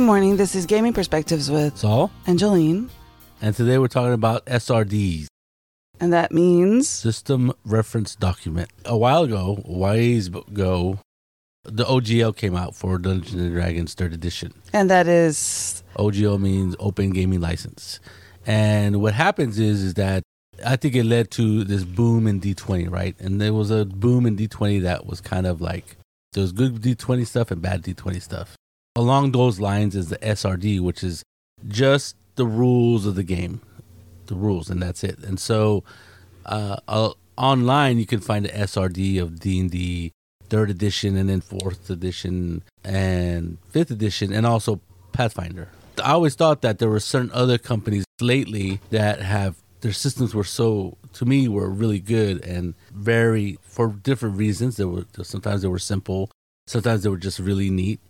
Good morning. This is Gaming Perspectives with Saul, Angeline, and today we're talking about SRDs, and that means System Reference Document. A while ago, a ways ago, the OGL came out for Dungeons and Dragons Third Edition. and that is OGL means Open Gaming License. And what happens is, is that I think it led to this boom in D20, right? And there was a boom in D20 that was kind of like there was good D20 stuff and bad D20 stuff. Along those lines is the SRD, which is just the rules of the game, the rules, and that's it. And so, uh, uh, online you can find the SRD of D and D third edition, and then fourth edition and fifth edition, and also Pathfinder. I always thought that there were certain other companies lately that have their systems were so to me were really good and very for different reasons. They were sometimes they were simple, sometimes they were just really neat,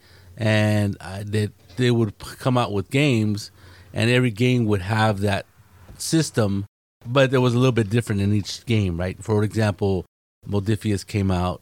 and I, they they would come out with games, and every game would have that system, but it was a little bit different in each game, right? For example, Modiphius came out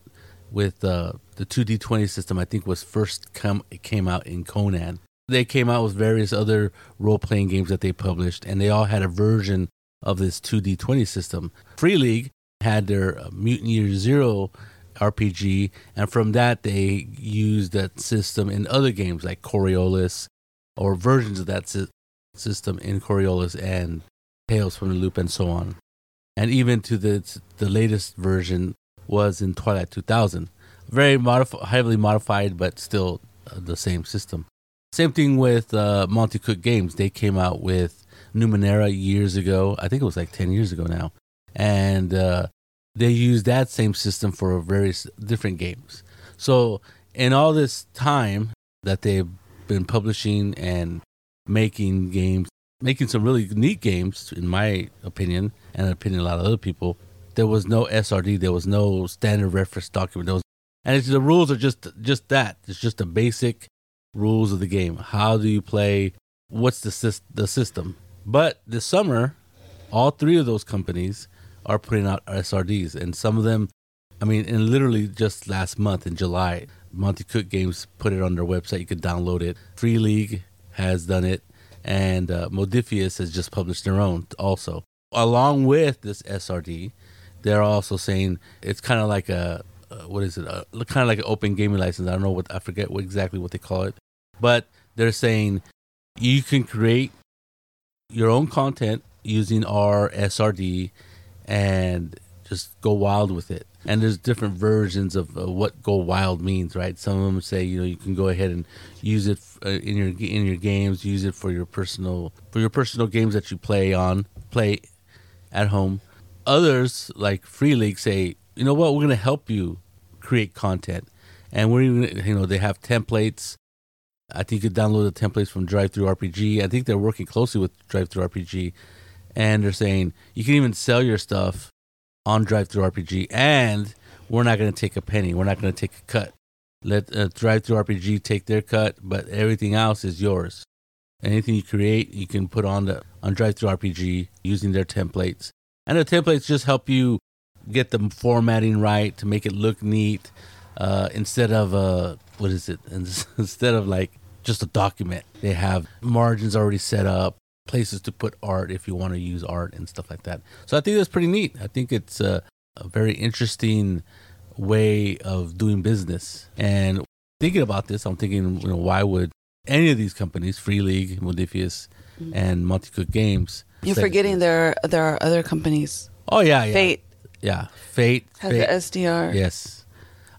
with uh, the 2D20 system. I think was first come it came out in Conan. They came out with various other role playing games that they published, and they all had a version of this 2D20 system. Free League had their uh, Year Zero RPG, and from that they used that system in other games like Coriolis or versions of that sy- system in Coriolis and Tales from the Loop and so on. And even to the the latest version was in Twilight 2000. Very modif- heavily modified, but still uh, the same system. Same thing with uh, Monte Cook Games. They came out with Numenera years ago. I think it was like 10 years ago now. And uh, they use that same system for various different games. So, in all this time that they've been publishing and making games, making some really neat games, in my opinion, and opinion of a lot of other people, there was no SRD, there was no standard reference document. Was, and the rules are just just that. It's just the basic rules of the game. How do you play? What's the the system? But this summer, all three of those companies are putting out SRDs, and some of them, I mean, and literally just last month in July, Monte Cook Games put it on their website. You could download it. Free League has done it, and uh, Modiphius has just published their own also. Along with this SRD, they're also saying it's kind of like a uh, what is it? Uh, kind of like an open gaming license. I don't know what I forget what, exactly what they call it, but they're saying you can create your own content using our SRD and just go wild with it. And there's different versions of uh, what go wild means, right? Some of them say you know you can go ahead and use it uh, in your in your games, use it for your personal for your personal games that you play on play at home. Others like Free League say, you know what, we're going to help you create content, and we're even you know they have templates. I think you download the templates from Drive Through RPG. I think they're working closely with Drive Through RPG, and they're saying you can even sell your stuff on Drive Through RPG, and we're not going to take a penny. We're not going to take a cut. Let uh, Drive Through RPG take their cut, but everything else is yours. Anything you create, you can put on the on Drive Through RPG using their templates, and the templates just help you get the formatting right to make it look neat. Uh, instead of uh, what is it? Instead of like just a document, they have margins already set up, places to put art if you want to use art and stuff like that. So I think that's pretty neat. I think it's a, a very interesting way of doing business. And thinking about this, I'm thinking, you know, why would any of these companies, Free League, Modiphius, and Monte Cook Games, you're say- forgetting there there are other companies. Oh yeah, yeah, Fate yeah, Fate, has Fate. the SDR, Yes.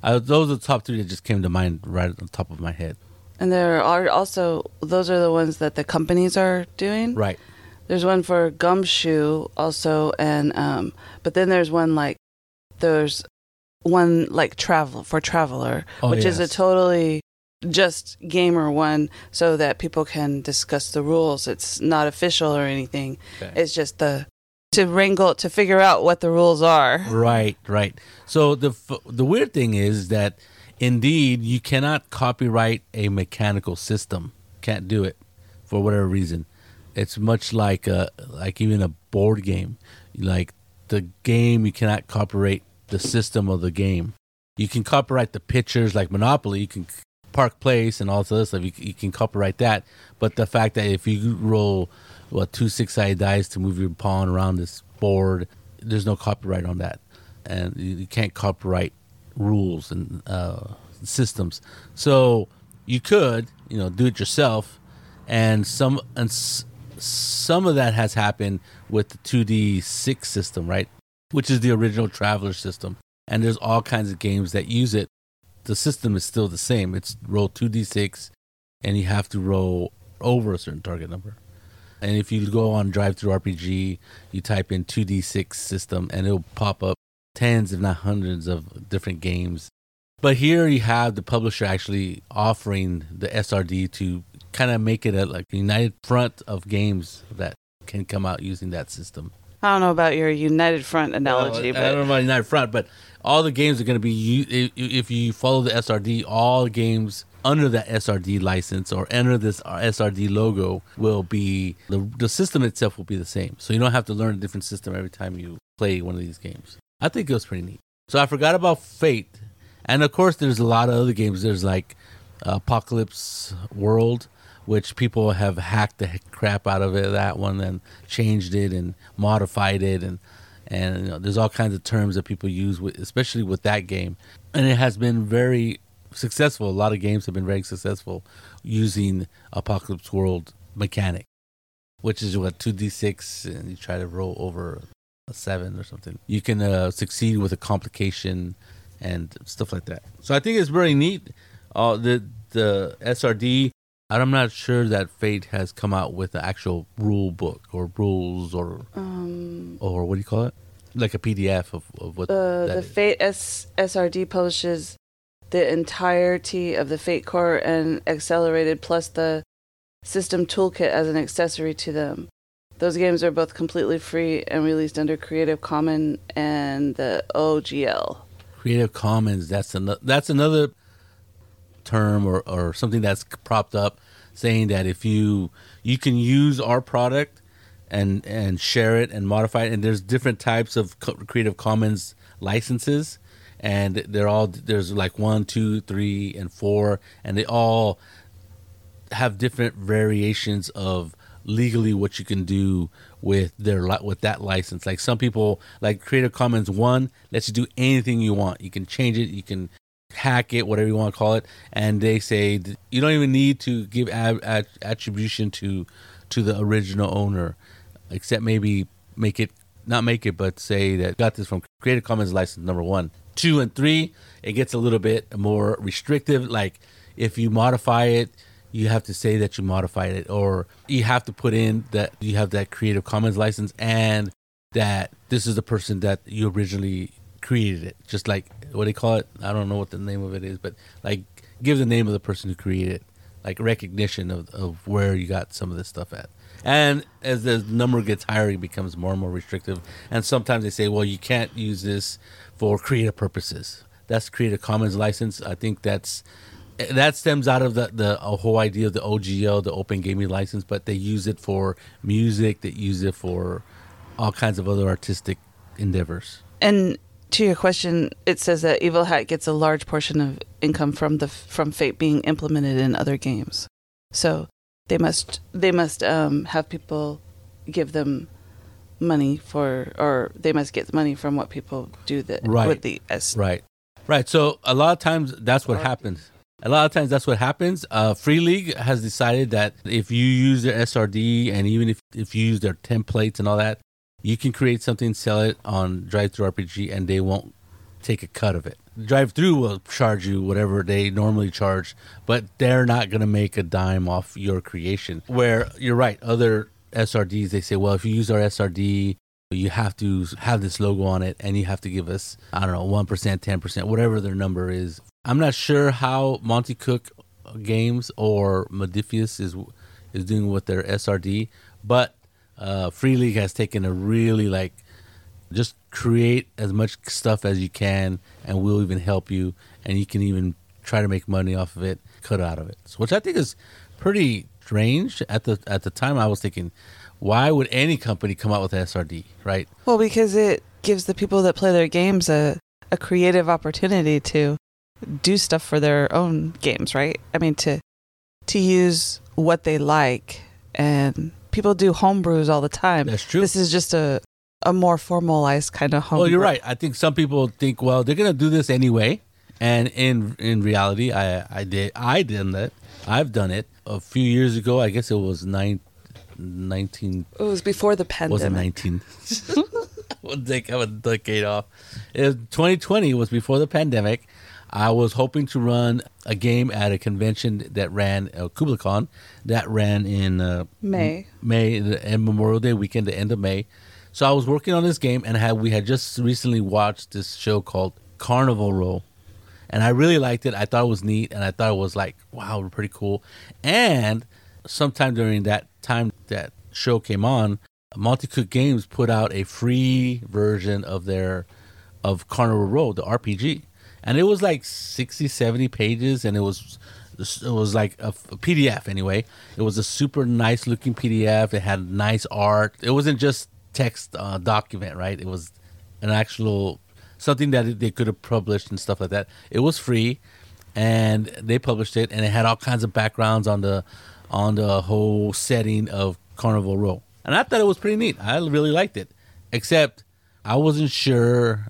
Uh, those are the top three that just came to mind right on the top of my head. And there are also those are the ones that the companies are doing. Right. There's one for Gumshoe also, and um, but then there's one like there's one like travel for Traveler, Oh, which is a totally just gamer one, so that people can discuss the rules. It's not official or anything. Okay. It's just the to wrangle to figure out what the rules are. Right, right. So the f- the weird thing is that indeed you cannot copyright a mechanical system. Can't do it for whatever reason. It's much like a like even a board game. Like the game, you cannot copyright the system of the game. You can copyright the pictures, like Monopoly. You can Park Place and all this other stuff, you, you can copyright that. But the fact that if you roll what two six sided dice to move your pawn around this board, there's no copyright on that, and you, you can't copyright rules and uh, systems. So you could, you know, do it yourself, and some and s- some of that has happened with the 2D six system, right? Which is the original Traveler system, and there's all kinds of games that use it. The system is still the same. It's roll 2d6, and you have to roll over a certain target number. And if you go on Drive Through RPG, you type in 2d6 system, and it'll pop up tens, if not hundreds, of different games. But here you have the publisher actually offering the SRD to kind of make it a like united front of games that can come out using that system. I don't know about your United Front analogy, Well, I don't know about United Front, but all the games are going to be if you follow the SRD, all games under that SRD license or under this SRD logo will be the the system itself will be the same. So you don't have to learn a different system every time you play one of these games. I think it was pretty neat. So I forgot about Fate, and of course there's a lot of other games. There's like Apocalypse World, which people have hacked the crap out of it that one and changed it and modified it and and you know, there's all kinds of terms that people use with especially with that game and it has been very successful a lot of games have been very successful using apocalypse world mechanic which is what 2d6 and you try to roll over a 7 or something you can uh, succeed with a complication and stuff like that so i think it's very neat uh, the the srd I'm not sure that Fate has come out with the actual rule book or rules or um, or what do you call it? Like a PDF of, of what uh, the is. Fate S- SRD publishes the entirety of the Fate Core and Accelerated plus the system toolkit as an accessory to them. Those games are both completely free and released under Creative Commons and the OGL. Creative Commons. That's another. That's another term or, or something that's propped up, saying that if you you can use our product and and share it and modify it, and there's different types of Creative Commons licenses, and they're all there's like one, two, three, and four, and they all have different variations of legally what you can do with their with that license. Like some people, like Creative Commons one lets you do anything you want. You can change it, you can hack it, whatever you want to call it, and they say you don't even need to give at- attribution to to the original owner, except maybe make it not make it, but say that got this from Creative Commons license number one, two, and three. It gets a little bit more restrictive. Like if you modify it, you have to say that you modified it, or you have to put in that you have that Creative Commons license and that this is the person that you originally created it. Just like what you call it? I don't know what the name of it is, but like give the name of the person who created it, like recognition of, of where you got some of this stuff at. And as the number gets higher, it becomes more and more restrictive. And sometimes they say, well, you can't use this for creative purposes. That's Creative Commons license. I think that's that stems out of the the whole idea of the OGL, the Open Gaming License. But they use it for music. They use it for all kinds of other artistic endeavors. And to your question, it says that Evil Hat gets a large portion of income from the from Fate being implemented in other games. So they must they must um, have people give them money for, or they must get money from what people do that Right. with the S. Right. Right. So a lot of times that's what happens. A lot of times that's what happens. Uh, Free League has decided that if you use their SRD and even if, if you use their templates and all that, you can create something, sell it on Drive Through RPG, and they won't take a cut of it. Drive Through will charge you whatever they normally charge, but they're not going to make a dime off your creation. Where you're right, other SRDs, they say, well, if you use our SRD, you have to have this logo on it and you have to give us, I don't know, 1%, 10%, whatever their number is. I'm not sure how Monte Cook Games or Modiphius is is doing with their SRD, but uh, Free League has taken a really like just create as much stuff as you can and we'll even help you and you can even try to make money off of it cut out of it. Which i think is pretty strange. At the at the time i was thinking why would any company come out with srd right? Well, because it gives the people that play their games a, a creative opportunity to do stuff for their own games, right? I mean to to use what they like and people do homebrews all the time. That's true. This is just a a more formalized kind of home. Well, you're right. I think some people think, well, they're gonna do this anyway, and in in reality, I I did I did that. I've done it a few years ago. I guess it was nine, 19 It was before the pandemic. wasn't 19. we'll take a decade off. It was 2020 was before the pandemic. I was hoping to run a game at a convention that ran uh, KublaCon that ran in uh, May. May and Memorial Day weekend, the end of May. So I was working on this game, and had we had just recently watched this show called Carnival Row, and I really liked it. I thought it was neat, and I thought it was like wow, pretty cool. And sometime during that time that show came on, Monty Cook Games put out a free version of their of Carnival Row, the RPG, and it was like 60, 70 pages, and it was it was like a, a PDF anyway. It was a super nice looking PDF. It had nice art. It wasn't just text uh, document, right? It was an actual something that they could have published and stuff like that. It was free, and they published it, and it had all kinds of backgrounds on the on the whole setting of Carnival Row, and I thought it was pretty neat. I really liked it, except I wasn't sure.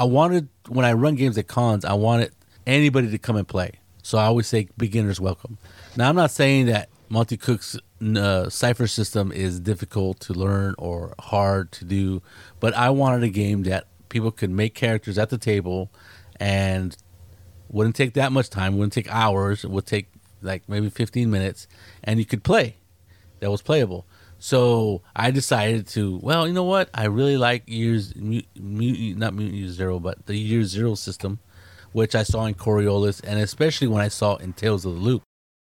I wanted when I run games at cons, I wanted anybody to come and play. So I always say beginners welcome. Now I'm not saying that Monte Cook's uh, cipher system is difficult to learn or hard to do, but I wanted a game that people could make characters at the table and wouldn't take that much time, wouldn't take hours, it would take like maybe 15 minutes, and you could play. That was playable. So I decided to, well, you know what? I really like years, mu- mu- not Mutant Year Zero, but the Year Zero system, which I saw in Coriolis, and especially when I saw in Tales of the Loop.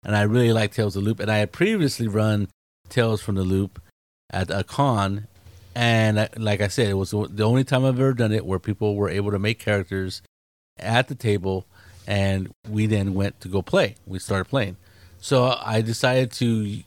And I really like Tales of the Loop, and I had previously run Tales from the Loop at a con, and I, like I said, it was the only time I've ever done it where people were able to make characters at the table, and we then went to go play. We started playing. So I decided to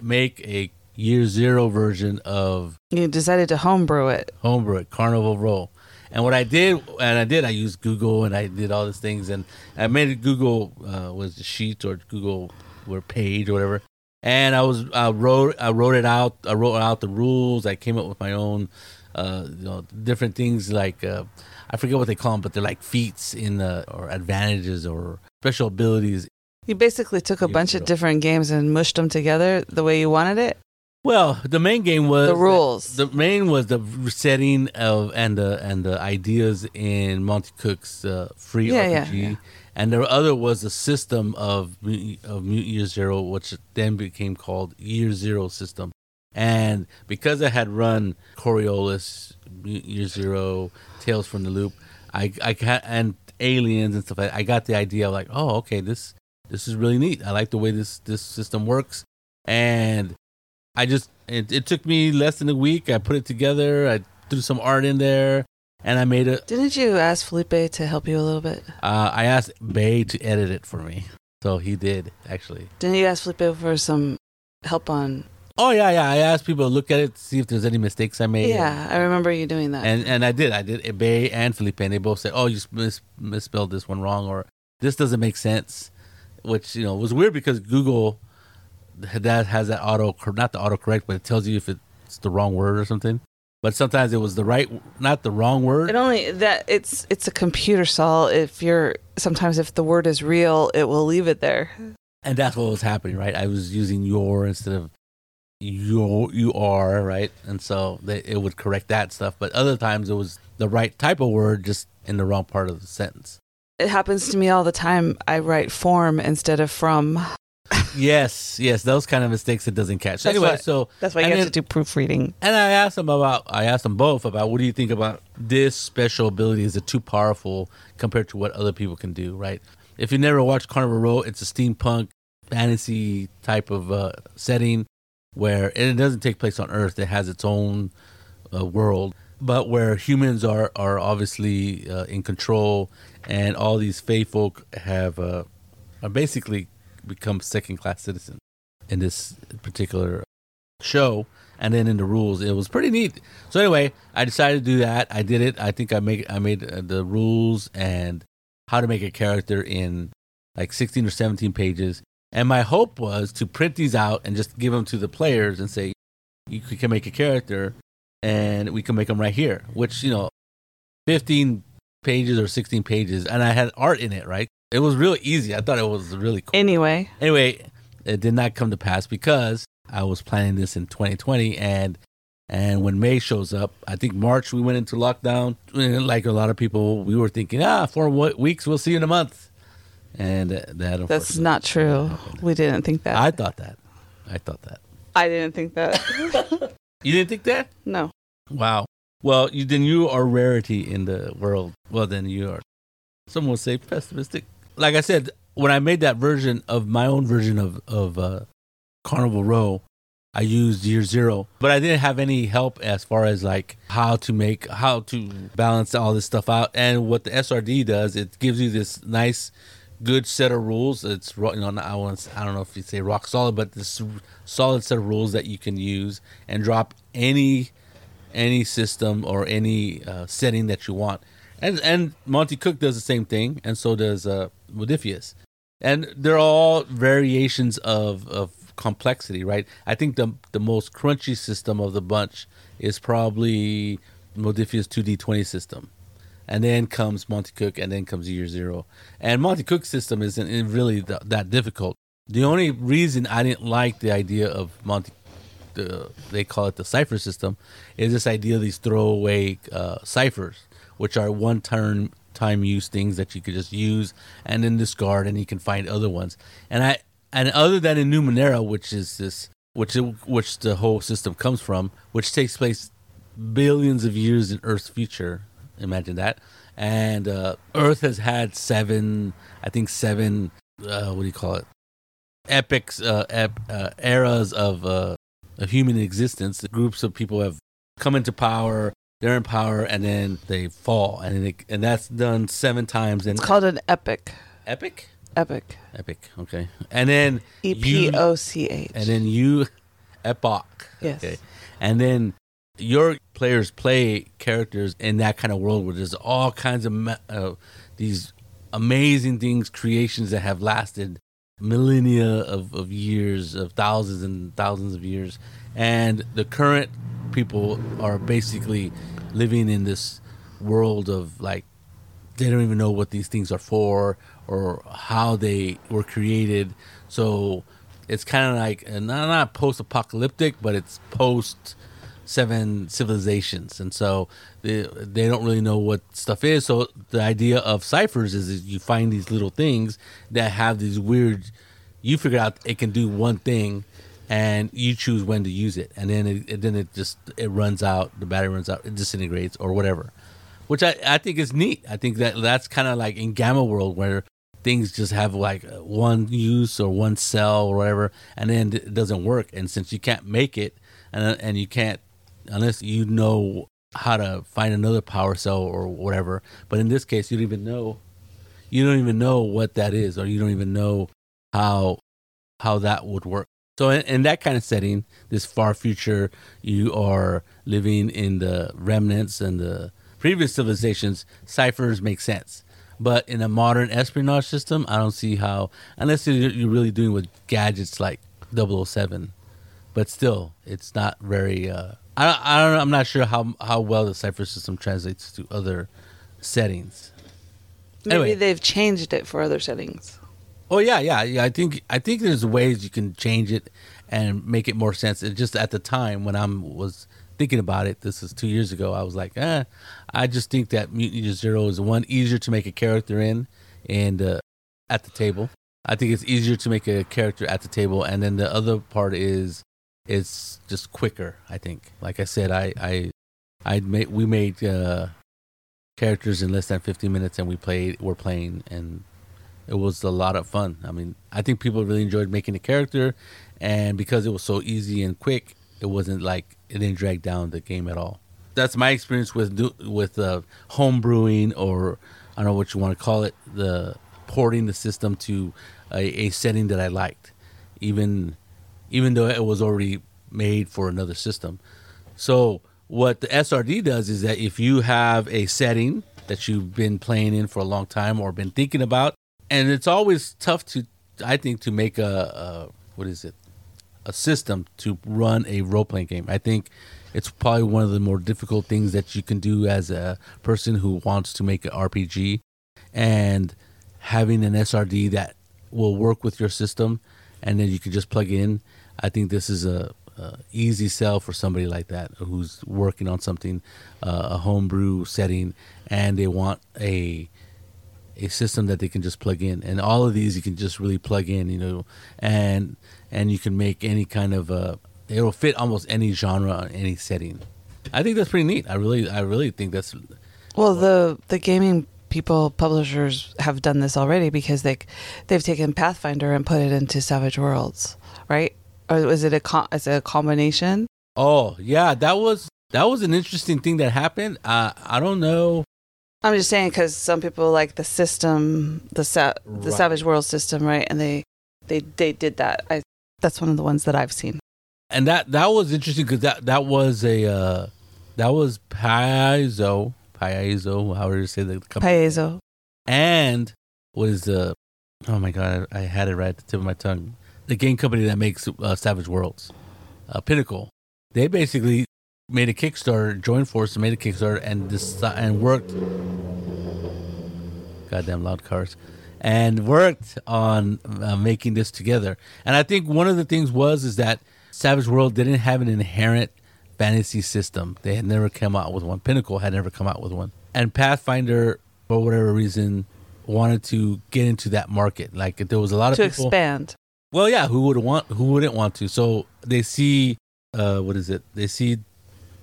make a year zero version of You decided to homebrew it. homebrew it, Carnival Row. And what I did, and I did, I used Google and I did all these things, and I made it Google uh, was the sheet or Google or page or whatever. And I was I wrote I wrote it out. I wrote out the rules. I came up with my own, uh, you know, different things like uh, I forget what they call them, but they're like feats in the or advantages or special abilities You basically took a bunch of different games and mushed them together the way you wanted it. Well, the main game was The rules. The main was the setting of and the and the ideas in Monte Cook's uh, free Yeah, yeah, RPG, yeah. and the other was the system of of Mutant Year Zero, which then became called Year Zero system. And because I had run Coriolis, Mutant Year Zero, Tales from the Loop, I I got and Aliens and stuff. I got the idea of like, oh, okay, this this is really neat. I like the way this this system works, and I just it, it took me less than a week. I put it together. I threw some art in there, and I made it. Didn't you ask Felipe to help you a little bit? Uh, I asked Bay to edit it for me, so he did actually. Didn't you ask Felipe for some help on? Oh yeah, yeah. I asked people to look at it, see if there's any mistakes I made. Yeah, I remember you doing that. and and I did. I did. Bay and Felipe, and they both said, "Oh, you mis- misspelled this one wrong, or this doesn't make sense," which you know was weird because Google that has that auto not the autocorrect, but it tells you if it's the wrong word or something. But sometimes it was the right, not the wrong word. It only that it's it's a computer Saul. If you're sometimes if the word is real, it will leave it there. and that's what was happening, right? I was using your instead of your you are right, and so they, it would correct that stuff. But other times it was the right type of word, just in the wrong part of the sentence. It happens to me all the time. I write form instead of from. Yes, yes, those kind of mistakes it doesn't catch. So That's anyway, why- so That's why you have then- to do proofreading. And I asked them about, I asked them both about what do you think about this special ability? Is it too powerful compared to what other people can do, right? If you never watched Carnival Row, it's a steampunk fantasy type of uh, setting where it doesn't take place on Earth. It has its own uh, world, but where humans are are obviously uh, in control, and all these Fey folk have uh, are basically become second class citizens in this particular show and then in the rules it was pretty neat so anyway i decided to do that i did it i think i made i made uh, the rules and how to make a character in like 16 or 17 pages. And my hope was to print these out and just give them to the players and say, you can make a character and we can make them right here, which, you know, 15 pages or 16 pages. And I had art in it, right? It was really easy. I thought it was really cool. Anyway, Anyway, it did not come to pass because I was planning this in 2020 and and when May shows up, I think March we went into lockdown. Like a lot of people, we were thinking, ah, four weeks, we'll see you in a month. And that that's not true. We didn't think that. I thought that. I thought that. I didn't think that. You didn't think that? no. Wow. Well, you, then you are rarity in the world. Well, then you are. Some would say pessimistic. Like I said, when I made that version of my own version of of uh, Carnival Row, I used Year Zero, but I didn't have any help as far as like how to make how to balance all this stuff out. And what the SRD does, it gives you this nice, good set of rules. It's you know I want I don't know if you say rock solid, but this solid set of rules that you can use and drop any any system or any uh, setting that you want. And and Monte Cook does the same thing, and so does uh, Modiphius. And they're all variations of, of complexity, right? I think the the most crunchy system of the bunch is probably Modiphius 2D20 system. And then comes Monte Cook, and then comes Year Zero. And Monte cook system isn't really th- that difficult. The only reason I didn't like the idea of Monte the they call it the cipher system is this idea of these throwaway uh, ciphers, which are one turn time use things that you could just use and then discard, and you can find other ones. And I and other than in Numenera, which is this which which the whole system comes from, which takes place billions of years in Earth's future. Imagine that. And uh, Earth has had seven, I think seven. Uh, what do you call it? Epics, uh, ep, uh, eras of uh, of human existence. Groups of people have come into power. They're in power, and then they fall, and then it, and that's done seven times. And It's called an epic. epic, Epic. epic. Okay, and then e-p-o-c-h you- O C H. and then you epoch. Yes. Okay. And then your players play characters in that kind of world where there's all kinds of uh, these amazing things, creations that have lasted millennia of, of years, of thousands and thousands of years. And the current people are basically living in this world of like, they don't even know what these things are for or how they were created. So it's kind of like not not post apocalyptic, but it's post seven civilizations, and so they they don't really know what stuff is. So the idea of ciphers is, is you find these little things that have these weird. You figure out it can do one thing, and you choose when to use it, and then it, it then it just it runs out. The battery runs out. It disintegrates or whatever which I, I think is neat. I think that that's kind of like in Gamma World where things just have like one use or one cell or whatever, and then it doesn't work. And since you can't make it, and and you can't unless you know how to find another power cell or whatever. But in this case, you don't even know. You don't even know what that is, or you don't even know how how that would work. So in, in that kind of setting, this far future, you are living in the remnants and the previous civilizations. Ciphers make sense, but in a modern espionage system, I don't see how, unless you're, you're really doing with gadgets like 007. But still, it's not very. Uh, I don't, I don't. I'm not sure how how well the cipher system translates to other settings. Maybe Anyway. they've changed it for other settings. Oh yeah, yeah, yeah. I think I think there's ways you can change it and make it more sense. It just at the time when I'm was thinking about it, this is two years ago. I was like, eh, I just think that Mutant Zero is one easier to make a character in, and uh, at the table. I think it's easier to make a character at the table, and then the other part is it's just quicker. I think. Like I said, I I I made we made uh, characters in less than 15 minutes, and we played. We're playing and it was a lot of fun. I mean, I think people really enjoyed making the character, and because it was so easy and quick, it wasn't like it didn't drag down the game at all. That's my experience with with uh, home brewing, or I don't know what you want to call it, the porting the system to a, a setting that I liked, even even though it was already made for another system. So what the SRD does is that if you have a setting that you've been playing in for a long time or been thinking about. And it's always tough to, I think, to make a, a what is it, a system to run a role playing game. I think it's probably one of the more difficult things that you can do as a person who wants to make an RPG, and having an SRD that will work with your system, and then you can just plug in. I think this is a, a easy sell for somebody like that who's working on something, uh, a homebrew setting, and they want a a system that they can just plug in. And all of these you can just really plug in, you know, and and you can make any kind of uh it'll fit almost any genre, on any setting. I think that's pretty neat. I really, I really think that's Well, the the gaming people publishers have done this already because they they've taken Pathfinder and put it into Savage Worlds, right? Or was it a co- is it a combination? oh yeah, that was that was an interesting thing that happened. Uh, I don't know. I'm just saying because some people like the system, the sa- the Savage World system, right? And they they they did that. I that's one of the ones that I've seen. and that that was interesting because that that was a uh, that was Paizo Paizo however you say the company Paezo. and was the oh my god I had it right at the tip of my tongue the game company that makes uh, Savage Worlds uh, Pinnacle they basically made a Kickstarter joined forces made a Kickstarter and deci- and worked goddamn loud cars and worked on uh, making this together and I think one of the things was is that Savage World didn't have an inherent fantasy system they had never come out with one Pinnacle had never come out with one and Pathfinder for whatever reason wanted to get into that market like there was a lot of to people expand. well, yeah, who would want who wouldn't want to? So they see uh what is it? They see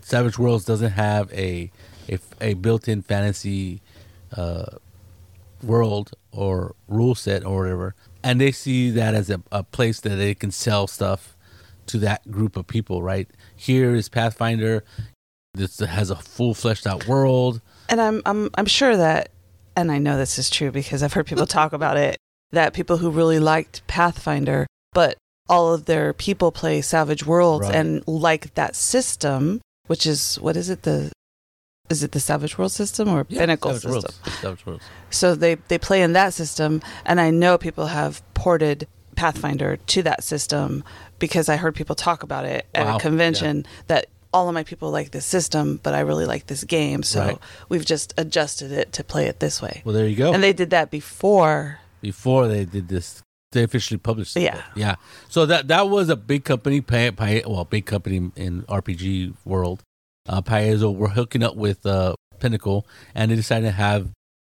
Savage Worlds doesn't have a a, a built-in fantasy uh world or rule set or whatever. And they see that as a, a place that they can sell stuff to that group of people, right? Here is Pathfinder. This has a full fleshed out world. And I'm I'm I'm sure that and I know this is true because I've heard people talk about it that people who really liked Pathfinder but all of their people play Savage Worlds Right. and like that system, which is what is it the is it the Savage World system or Yeah, Pinnacle Savage system? Worlds. Savage Worlds. So they they play in that system, and I know people have ported Pathfinder to that system because I heard people talk about it at Wow. a convention that all of my people like this system, but I really like this game, so Right. we've just adjusted it to play it this way. Well, there you go. And they did that before. before they did this they officially published it. Yeah. yeah. So that that was a big company pay, pay, well big company in rpg world. Uh Paizo were hooking up with uh pinnacle and they decided to have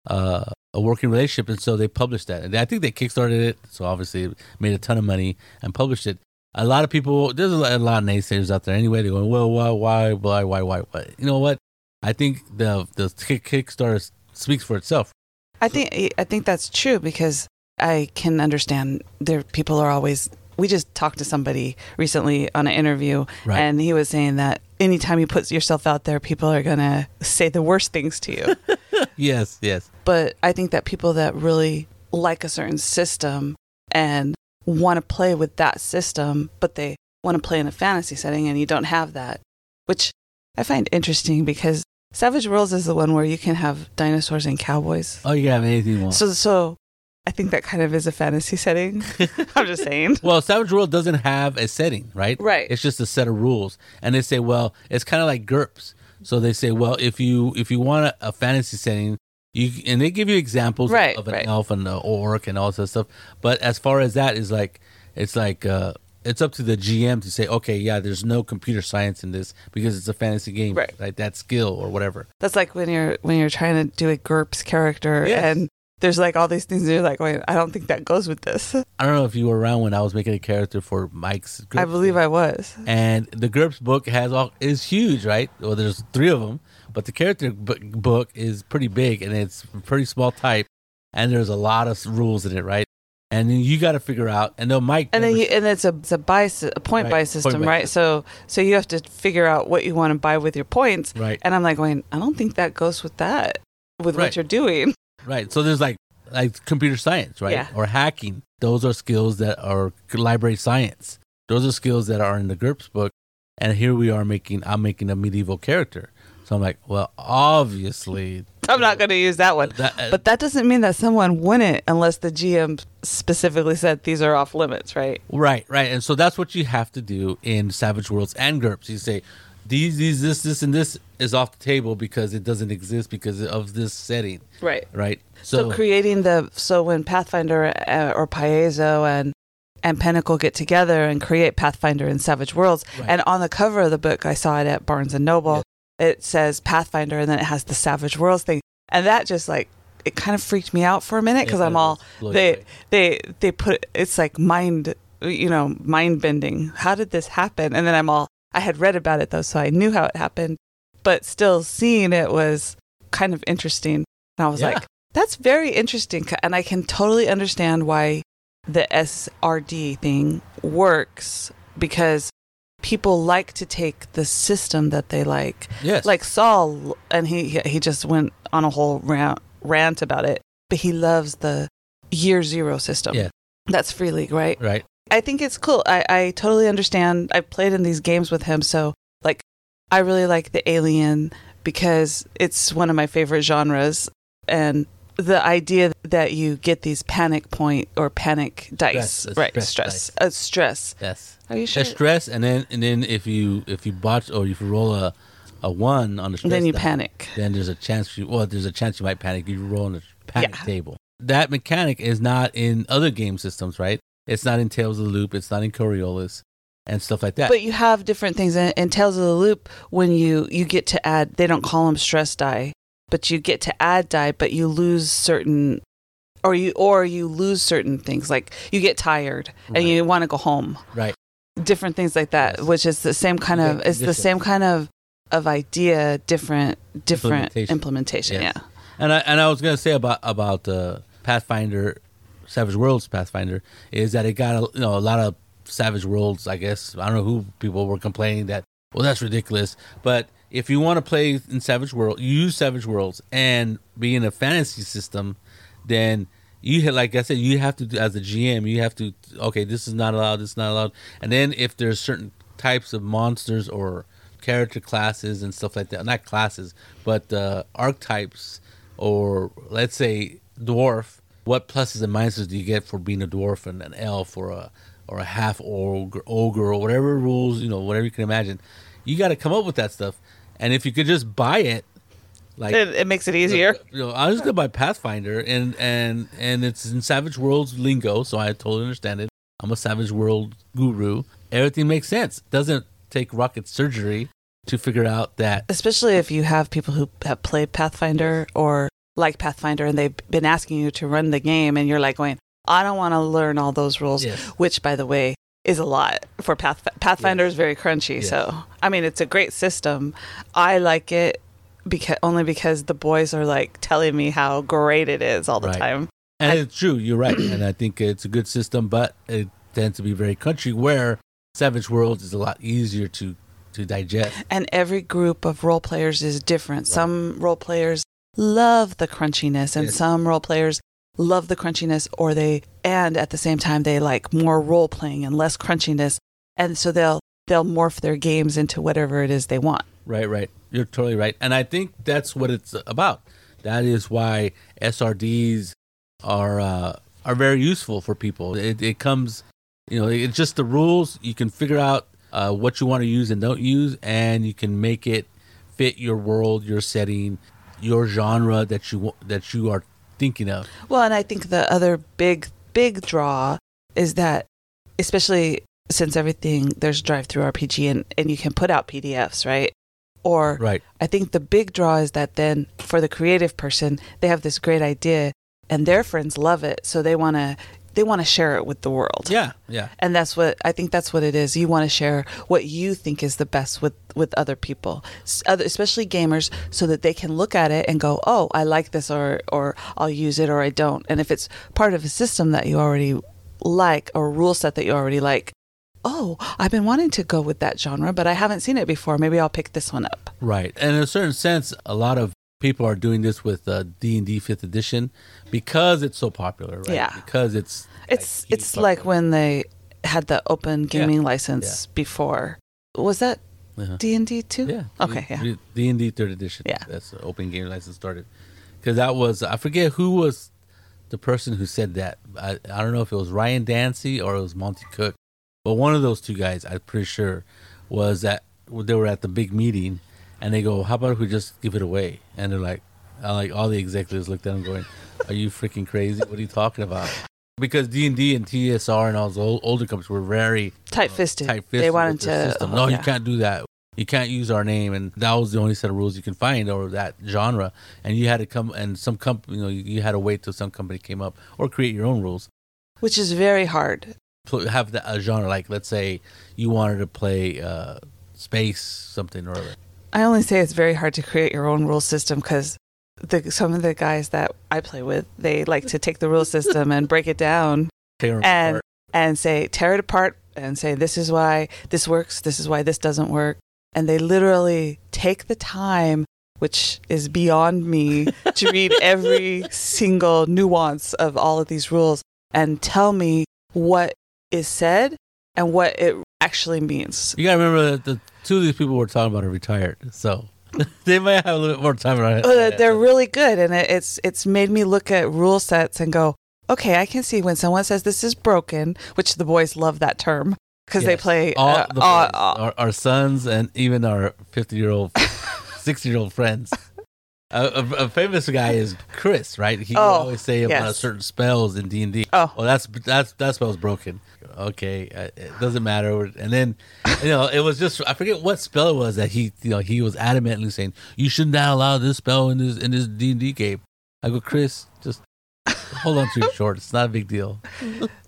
uh a working relationship and so they published that. And i think they kickstarted it so obviously it made a ton of money and published it. A lot of people there's a lot, a lot of naysayers out there anyway. They're going well why why why why why? Why you know what? I think the the kick, kickstarter speaks for itself. I think I think that's true because I can understand there people are always we just talked to somebody recently on an interview Right. and he was saying that anytime you put yourself out there people are going to say the worst things to you. yes yes but I think that people that really like a certain system and want to play with that system, but they want to play in a fantasy setting and you don't have that, which I find interesting because Savage Worlds is the one where you can have dinosaurs and cowboys. oh you can have anything you want So, so I think that kind of is a fantasy setting. I'm just saying. Well, Savage World doesn't have a setting, right? Right. It's just a set of rules, and they say, well, it's kind of like GURPS. So they say, well, if you if you want a, a fantasy setting, you and they give you examples Right, of an right. elf and an orc and all that stuff. But as far as that is like, it's like uh, it's up to the GM to say, okay, yeah, there's no computer science in this because it's a fantasy game, Right. Like that skill or whatever. That's like when you're when you're trying to do a GURPS character Yes. and there's like all these things and you're like, wait, I don't think that goes with this. I don't know if you were around when I was making a character for Mike's. Group. I believe game. I was. and the GURPS book has all is huge, right? Well, there's three of them, but the character bu- book is pretty big and it's pretty small type, and there's a lot of rules in it, right? And then you got to figure out. And then Mike, And then you, and it's a it's a buy a point Right, buy point system, buy right? So so you have to figure out what you want to buy with your points. right, And I'm like, going, I don't think that goes with that with Right. what you're doing. Right. So there's like like computer science, right, Yeah. or hacking. Those are skills that are library science. Those are skills that are in the GURPS book. And here we are making. I'm making a medieval character. So I'm like, well, obviously I'm not going to use that one. That- uh, but that doesn't mean that someone wouldn't unless the GM specifically said these are off limits, right? Right, right. And so that's what you have to do in Savage Worlds and GURPS. You say, these, these, this, this, and this is off the table because it doesn't exist because of this setting. Right. Right. So, creating the so when Pathfinder uh, or Paizo and and Pinnacle get together and create Pathfinder and Savage Worlds, Right. and on the cover of the book, I saw it at Barnes and Noble. It says Pathfinder, and then it has the Savage Worlds thing, and that just like it kind of freaked me out for a minute because Yeah, I'm all does blow you they away. they they put it's like mind you know mind bending. How did this happen? And then I'm all I had read about it though, so I knew how it happened, but still seeing it was kind of interesting. And I was Yeah. like, that's very interesting, and I can totally understand why the SRD thing works because people like to take the system that they like yes. like Saul, and he he just went on a whole rant rant about it. But he loves the year zero system. Yeah. that's free league, right? right. I think it's cool. I I totally understand. I've played in these games with him, so like I really like the Alien because it's one of my favorite genres, and the idea that you get these panic point or panic dice, Stress, right? stress Stress, a stress. Yes. Are you sure? There's stress, and then and then if you if you botch or if you roll a a one on the stress, then you die, panic. Then there's a chance you well there's a chance you might panic. You roll on the panic Yeah. table. That mechanic is not in other game systems, right? It's not in Tales of the Loop. It's not in Coriolis and stuff like that. But you have different things in, in Tales of the Loop when you you get to add. They don't call them stress die, but you get to add die, but you lose certain, or you or you lose certain things. Like you get tired Right. and you want to go home. right. Different things like that, Yes. which is the same kind of it's the same kind of of idea, different different Implementation. implementation. Yes. Yeah. And I and I was gonna say about about uh, Pathfinder, Savage Worlds Pathfinder is that it got a, you know a lot of Savage Worlds. I guess I don't know who people were complaining that well that's ridiculous. But if you want to play in Savage World, use Savage Worlds and be in a fantasy system, then you like I said you have to as a GM you have to okay this is not allowed this is not allowed and then if there's certain types of monsters or character classes and stuff like that not classes but uh, archetypes or let's say dwarf what pluses and minuses do you get for being a dwarf and an elf or a or a half ogre, ogre or whatever rules you know whatever you can imagine you got to come up with that stuff and if you could just buy it like It, it makes it easier. you know, I was gonna buy Pathfinder, and and and it's in Savage Worlds lingo, so I totally understand it. I'm a Savage World guru. Everything makes sense. Doesn't take rocket surgery to figure out that. especially if you have people who have played Pathfinder or like Pathfinder and they've been asking you to run the game and you're like going, I don't want to learn all those rules, Yes. which by the way is a lot for Path- Pathfinder is very crunchy. Yes. So, I mean, it's a great system. I like it because only because the boys are like telling me how great it is all the Right. time. And it's true. You're right, and I think it's a good system, but it tends to be very country where Savage Worlds is a lot easier to to digest. And every group of role players is different. Some role players love the crunchiness, and Yes. some role players love the crunchiness, or they, and at the same time, they like more role playing and less crunchiness. And so they'll, they'll morph their games into whatever it is they want. Right, right. You're totally right. And I think that's what it's about. That is why SRDs are uh, are very useful for people. It, it comes, you know, it's just the rules. You can figure out uh, what you want to use and don't use, and you can make it fit your world, your setting, your genre that you that you are thinking of. Well, and I think the other big, big draw is that, especially since everything, there's drive through RPG and, and you can put out PDFs, right? Or Right. I think the big draw is that then for the creative person, they have this great idea and their friends love it, so they want to they want to share it with the world. Yeah. Yeah. And that's what I think that's what it is. You want to share what you think is the best with with other people, other, especially gamers so that they can look at it and go, "Oh, I like this or or I'll use it or I don't." And if it's part of a system that you already like or rule set that you already like, "Oh, I've been wanting to go with that genre, but I haven't seen it before. Maybe I'll pick this one up." Right, and in a certain sense, a lot of people are doing this with uh, D and D Fifth Edition because it's so popular. Right? Yeah. because it's It's like, it's like when they had the open gaming license Yeah. before. Was that Uh-huh. D and D too. Yeah. Okay. Yeah. D and D third edition. Yeah. That's the open gaming license started. Because that was I forget who was the person who said that. I, I don't know if it was Ryan Dancey or it was Monte Cook, but one of those two guys, I'm pretty sure, was that they were at the big meeting, and they go, "How about if we just give it away?" And they're like, I like all the executives looked at him going, "Are you freaking crazy? What are you talking about?" Because D and D and TSR and all those old, older companies were very Tight fisted. tight fisted. They wanted to. System. oh, no, yeah. you can't do that. You can't use our name, and that was the only set of rules you can find over that genre. And you had to come, and some company, you know, you, you had to wait till some company came up or create your own rules. Which is very hard. Have that a genre like, let's say, you wanted to play uh, space something or other. I only say it's very hard to create your own rule system because the some of the guys that I play with, they like to take the rule system and break it down Tear And- apart. and say tear it apart and say this is why this works, this is why this doesn't work, and they literally take the time, which is beyond me, to read every single nuance of all of these rules and tell me what is said and what it actually means. You gotta remember that the two of these people we're talking about are retired, so they might have a little bit more time on it. Uh, they're really good, and it's it's made me look at rule sets and go, okay, I can see when someone says this is broken, which the boys love that term because they play all uh, the boys, uh, uh, our, our sons, and even our fifty-year-old, sixty-year-old friends. A, a, a famous guy is Chris, right? He Oh, always say about yes. certain spells in D and D. Oh. well, that's that's that spell's broken. Okay, uh, it doesn't matter. And then, you know, it was just I forget what spell it was that he, you know, he was adamantly saying you should not allow this spell in this in this D and D game. I go, Chris, just hold on to your short. It's not a big deal.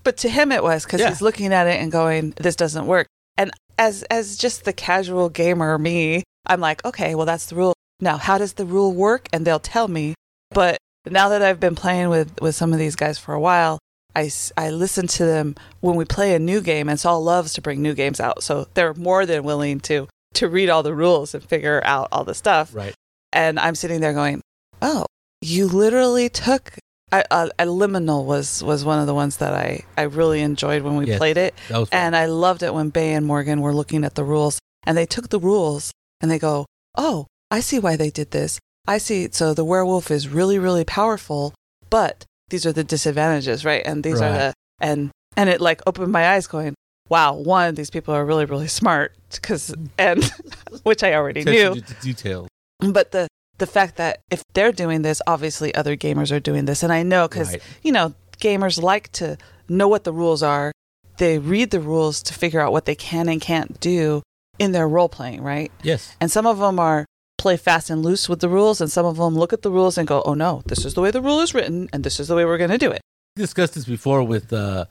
but to him it was because Yeah. he's looking at it and going, this doesn't work. And as as just the casual gamer me, I'm like, okay, well that's the rule. Now, how does the rule work? And they'll tell me. But now that I've been playing with with some of these guys for a while, I, I listen to them when we play a new game, and Saul loves to bring new games out. So they're more than willing to to read all the rules and figure out all the stuff. Right. And I'm sitting there going, oh, you literally took. I, uh, a liminal was was one of the ones that I I really enjoyed when we Yes. played it, That was fun. and I loved it when Bay and Morgan were looking at the rules, and they took the rules and they go, oh, I see why they did this. I see. So the werewolf is really really powerful, but these are the disadvantages, right? And these are the and and it like opened my eyes, going, wow, one, these people are really really smart, because and which I already knew to detail. but the the fact that if they're doing this obviously other gamers are doing this and i know because Right. you know gamers like to know what the rules are they read the rules to figure out what they can and can't do in their role playing right Yes. and some of them are play fast and loose with the rules and some of them look at the rules and go oh no this is the way the rule is written and this is the way we're going to do it We discussed this before with uh,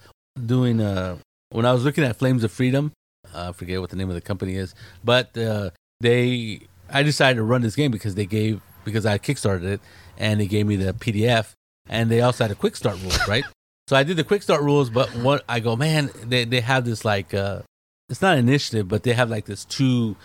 doing uh, when I was looking at Flames of Freedom. Uh, I forget what the name of the company is, but uh, they I decided to run this game because they gave because I kickstarted it and they gave me the PDF and they also had a quick start rules, right? So I did the quick start rules, but what I go, man, they they have this like uh, it's not initiative, but they have like this two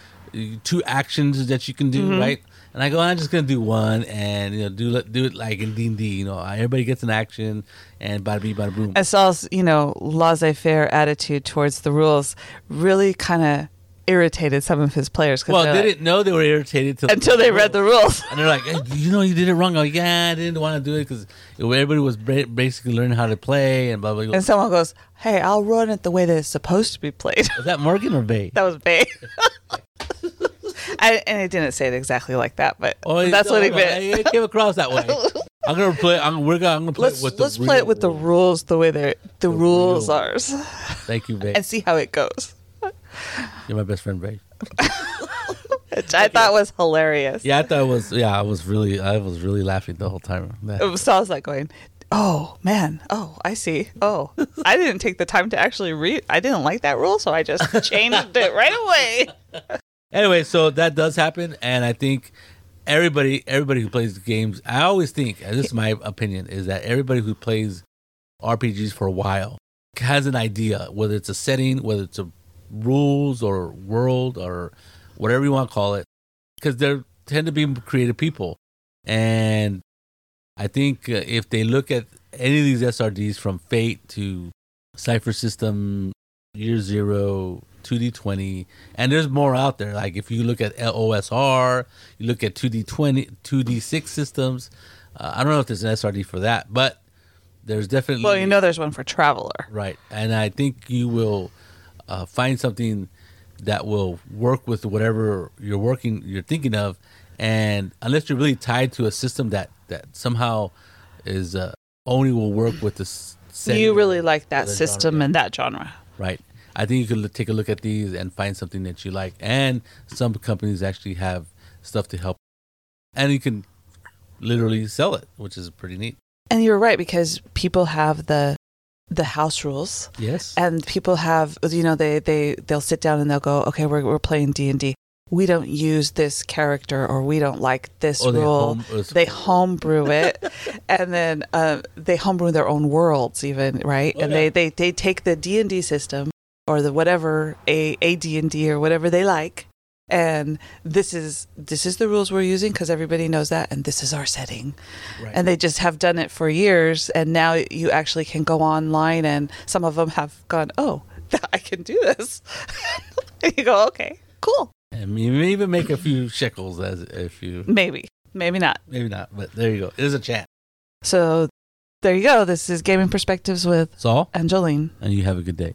two actions that you can do, Mhm. right? And I go, I'm just gonna do one, and you know, do it- do it like in D and D. You know, everybody gets an action, and bada bee, bada boom. and saul's you know laissez-faire attitude towards the rules really kind of irritated some of his players Well, they're like- didn't know they were irritated till until they read the rules and they're like, hey, you know, you did it wrong. I'm yeah, I didn't want to do it because everybody was basically learning how to play and blah blah. blah. and someone goes, "Hey, I'll run it the way that it's supposed to be played." Was that Morgan or Bay? that was Bay. I, and it didn't say it exactly like that, but Oh, that's what no, meant. It came across that way. I'm gonna play. I'm, we're gonna. I'm gonna play Let's it with the let's play it with the rules. rules the way they're the, rules real are, Thank you, Bay. and see how it goes. You're my best friend, Bay. Which I thought was hilarious. Yeah, I thought it was. Yeah, I was really. I was really laughing the whole time. It was, so I was like going, "Oh man, oh I see. Oh, I didn't take the time to actually read. I didn't like that rule, so I just changed it right away." anyway, so that does happen, and I think everybody, everybody who plays games, I always think, and this is my opinion, is that everybody who plays RPGs for a while has an idea, whether it's a setting, whether it's a rules or world or whatever you want to call it, because they tend to be creative people, and I think uh, if they look at any of these SRDs from Fate to Cipher System, Year Zero 2D20, and there's more out there. Like if you look at OSR, you look at 2D20, 2D6 systems. Uh, I don't know if there's an SRD for that, but there's definitely. Well, you know, there's one for Traveller. Right, and I think you will uh, find something that will work with whatever you're working, you're thinking of, and unless you're really tied to a system that that somehow is uh, only will work with this. You really like that system genre. and that genre. Right. I think you could take a look at these and find something that you like. And some companies actually have stuff to help. And you can literally sell it, which is pretty neat. And you're right because people have the the house rules Yes. and people have you know they they they'll sit down and they'll go okay we're we're playing D&D. We don't use this character or we don't like this Or they rule. home- uh, they homebrew it and then uh, they homebrew their own worlds even right Oh, and yeah. they, they they take the d&d system or the whatever a AD&D or whatever they like. And this is this is the rules we're using because everybody knows that and this is our setting. Right. and they just have done it for years and now you actually can go online and some of them have gone oh i can do this. And you go okay cool. And you may even make a few shekels as if you maybe. Maybe not. Maybe not, but there you go. It is a chat. so there you go. This is gaming perspectives with Saul, angeline. And you have a good day.